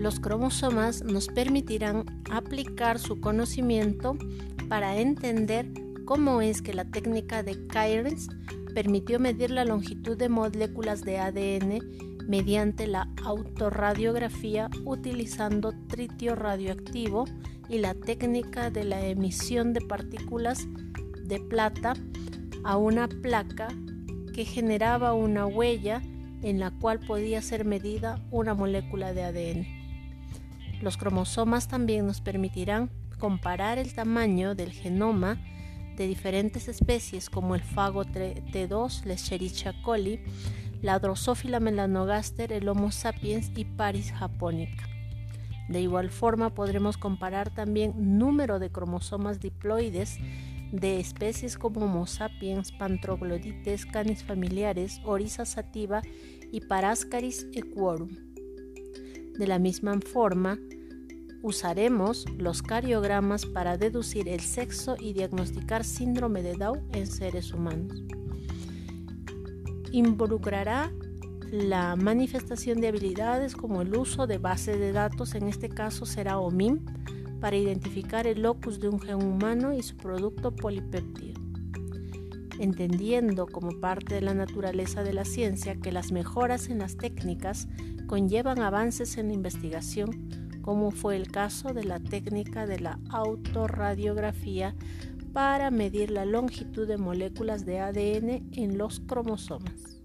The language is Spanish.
Los cromosomas nos permitirán aplicar su conocimiento para entender cómo es que la técnica de Cairns permitió medir la longitud de moléculas de ADN mediante la autorradiografía utilizando tritio radioactivo y la técnica de la emisión de partículas de plata a una placa que generaba una huella en la cual podía ser medida una molécula de ADN. Los cromosomas también nos permitirán comparar el tamaño del genoma de diferentes especies como el fago T2, Escherichia coli, la Drosophila melanogaster, el Homo sapiens y Paris japonica. De igual forma podremos comparar también número de cromosomas diploides de especies como Homo sapiens, Pantroglodites, Canis familiares, Orisa sativa y Parascaris equorum. De la misma forma, usaremos los cariogramas para deducir el sexo y diagnosticar síndrome de Down en seres humanos involucrará la manifestación de habilidades como el uso de base de datos, en este caso será OMIM, para identificar el locus de un gen humano y su producto polipéptido. Entendiendo como parte de la naturaleza de la ciencia que las mejoras en las técnicas conllevan avances en la investigación, como fue el caso de la técnica de la autorradiografía para medir la longitud de moléculas de ADN en los cromosomas.